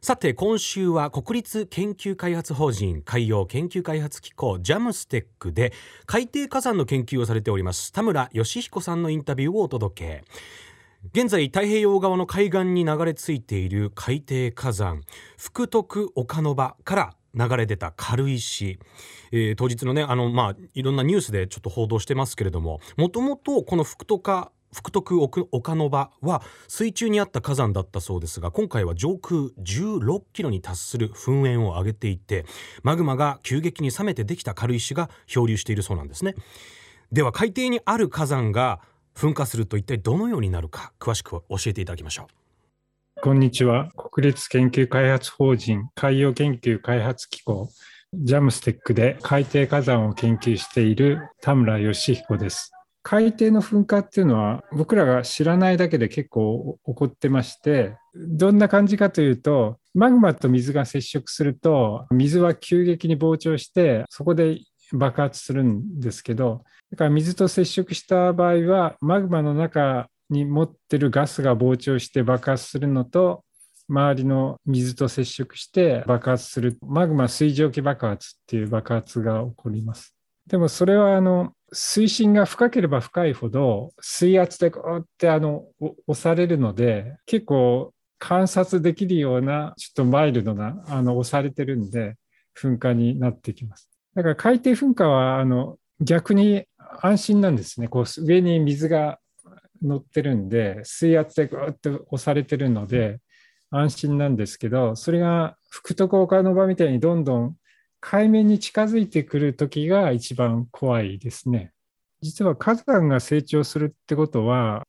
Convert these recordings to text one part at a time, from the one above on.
さて今週は国立研究開発法人海洋研究開発機構ジャムステックで海底火山の研究をされております田村義彦さんのインタビューをお届け。現在太平洋側の海岸に流れ着いている海底火山福徳岡ノ場から流れ出た軽石、えー、当日のねあのまあいろんなニュースでちょっと報道してますけれどももともとこの福徳福徳岡の場は水中にあった火山だったそうですが今回は上空16キロに達する噴煙を上げていてマグマが急激に冷めてできた軽石が漂流しているそうなんですね。では海底にある火山が噴火すると一体どのようになるか詳しく教えていただきましょう。こんにちは。国立研究開発法人海洋研究開発機構ジャムステックで海底火山を研究している田村義彦です。海底の噴火っていうのは僕らが知らないだけで結構起こってましてどんな感じかというとマグマと水が接触すると水は急激に膨張してそこで爆発するんですけどだから水と接触した場合はマグマの中に持ってるガスが膨張して爆発するのと周りの水と接触して爆発するマグマ水蒸気爆発っていう爆発が起こります。でもそれはあの水深が深ければ深いほど水圧でこうってあの押されるので結構観察できるようなちょっとマイルドなあの押されてるんで噴火になってきます。だから海底噴火はあの逆に安心なんですね。こう上に水が乗ってるんで水圧でぐっと押されてるので安心なんですけどそれが福徳岡の場みたいにどんどん海面に近づいてくる時が一番怖いですね。実は火山が成長するってことは、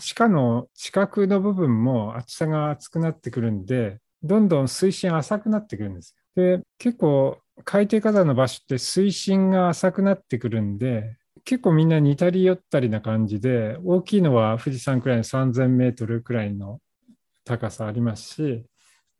地下の近くの部分も厚さが厚くなってくるんで、どんどん水深浅くなってくるんです。で、結構海底火山の場所って水深が浅くなってくるんで、結構みんな似たり寄ったりな感じで、大きいのは富士山くらいの3000メートルくらいの高さありますし、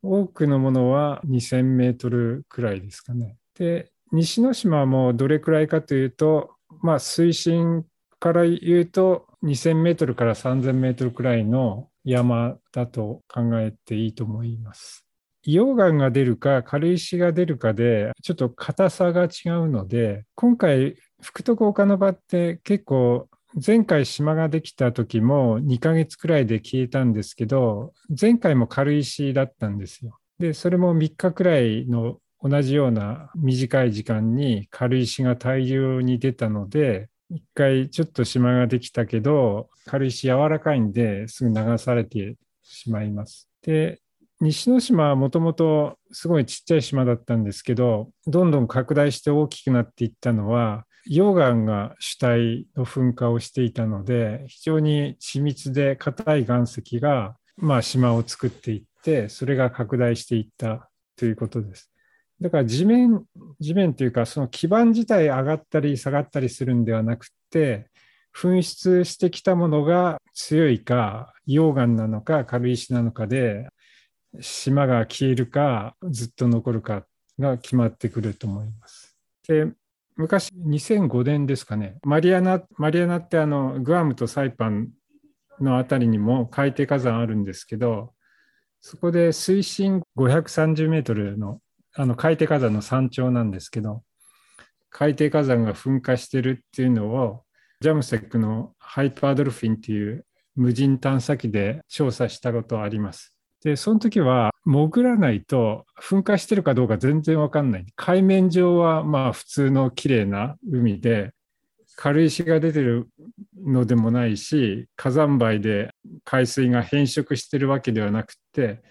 多くのものは2000メートルくらいですかね。で、西之島もどれくらいかというと、まあ、水深から言うと2000メートルから3000メートルくらいの山だと考えていいと思います。溶岩が出るか軽石が出るかでちょっと硬さが違うので今回福徳岡の場って結構前回島ができた時も2ヶ月くらいで消えたんですけど、前回も軽石だったんですよ。で、それも3日くらいの同じような短い時間に軽石が大量に出たので、一回ちょっと島ができたけど、軽石柔らかいんですぐ流されてしまいます。で、西之島はもともとすごいちっちゃい島だったんですけど、どんどん拡大して大きくなっていったのは、溶岩が主体の噴火をしていたので非常に緻密で硬い岩石が、まあ、島を作っていってそれが拡大していったということです。だから地面地面というかその基盤自体上がったり下がったりするんではなくて噴出してきたものが強いか溶岩なのか軽石なのかで島が消えるかずっと残るかが決まってくると思います。で昔2005年ですかねマリアナマリアナってあのグアムとサイパンのあたりにも海底火山あるんですけどそこで水深530メートルのあの海底火山の山頂なんですけど海底火山が噴火してるっていうのをジャムセックのハイパードルフィンっていう無人探査機で調査したことあります。で、その時は潜らないと噴火してるかどうか全然わかんない。海面上はまあ普通の綺麗な海で、軽石が出てるのでもないし、火山灰で海水が変色してるわけではなくて、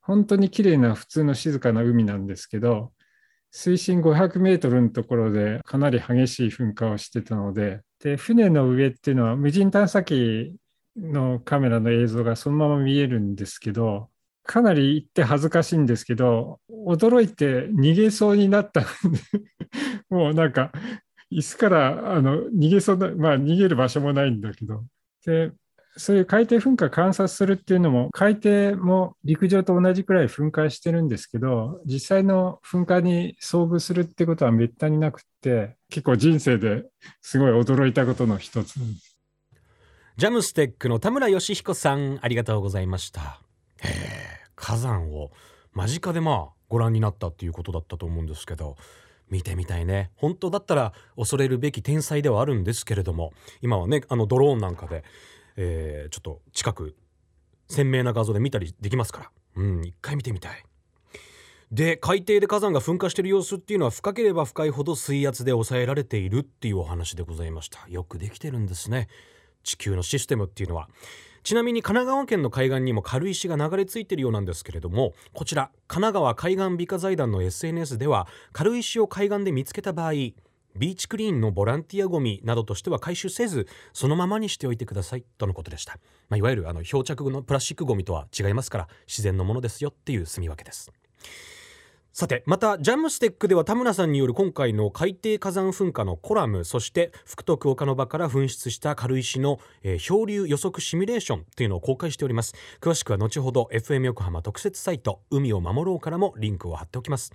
本当に綺麗な普通の静かな海なんですけど、水深500メートルのところでかなり激しい噴火をしてたので、で船の上っていうのは無人探査機のカメラの映像がそのまま見えるんですけど、かなり行って恥ずかしいんですけど、驚いて逃げそうになった もうなんか、椅子からあの逃げそうな、まあ逃げる場所もないんだけど、で、そういう海底噴火観察するっていうのも、海底も陸上と同じくらい噴火してるんですけど、実際の噴火に遭遇するってことはめったになくって、結構人生ですごい驚いたことの一つ。ジャムステックの田村義彦さん、ありがとうございました。へえ、火山を間近でまあご覧になったっていうことだったと思うんですけど、見てみたいね。本当だったら恐れるべき天才ではあるんですけれども今はねあのドローンなんかでえー、ちょっと近く鮮明な画像で見たりできますから。うん一回見てみたい。で海底で火山が噴火している様子っていうのは深ければ深いほど水圧で抑えられているっていうお話でございました。よくできてるんですね。地球のシステムっていうのは。ちなみに神奈川県の海岸にも軽石が流れ着いているようなんですけれどもこちら神奈川海岸美化財団の SNS では軽石を海岸で見つけた場合ビーチクリーンのボランティアゴミなどとしては回収せずそのままにしておいてくださいとのことでした、まあ、いわゆるあの漂着のプラスチックゴミとは違いますから自然のものですよっていう住み分けです。さてまたジャムステックでは田村さんによる今回の海底火山噴火のコラムそして福徳岡の場から噴出した軽石の、えー、漂流予測シミュレーションというのを公開しております。詳しくは後ほど FM 横浜特設サイト海を守ろうからもリンクを貼っておきます。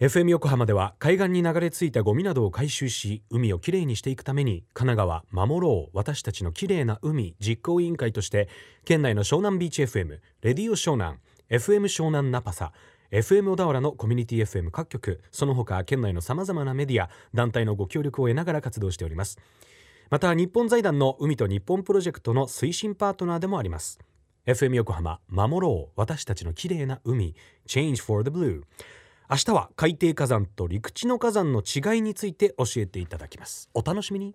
FM 横浜では海岸に流れ着いたゴミなどを回収し海をきれいにしていくために神奈川守ろう私たちのきれいな海実行委員会として県内の湘南ビーチ FM レディオ湘南 FM 湘南ナパサ FM 小田原のコミュニティ FM 各局その他県内のさまざまなメディア団体のご協力を得ながら活動しております。また日本財団の海と日本プロジェクトの推進パートナーでもあります。FM 横浜守ろう私たちのきれいな海 Change for the Blue 明日は海底火山と陸地の火山の違いについて教えていただきます。お楽しみに。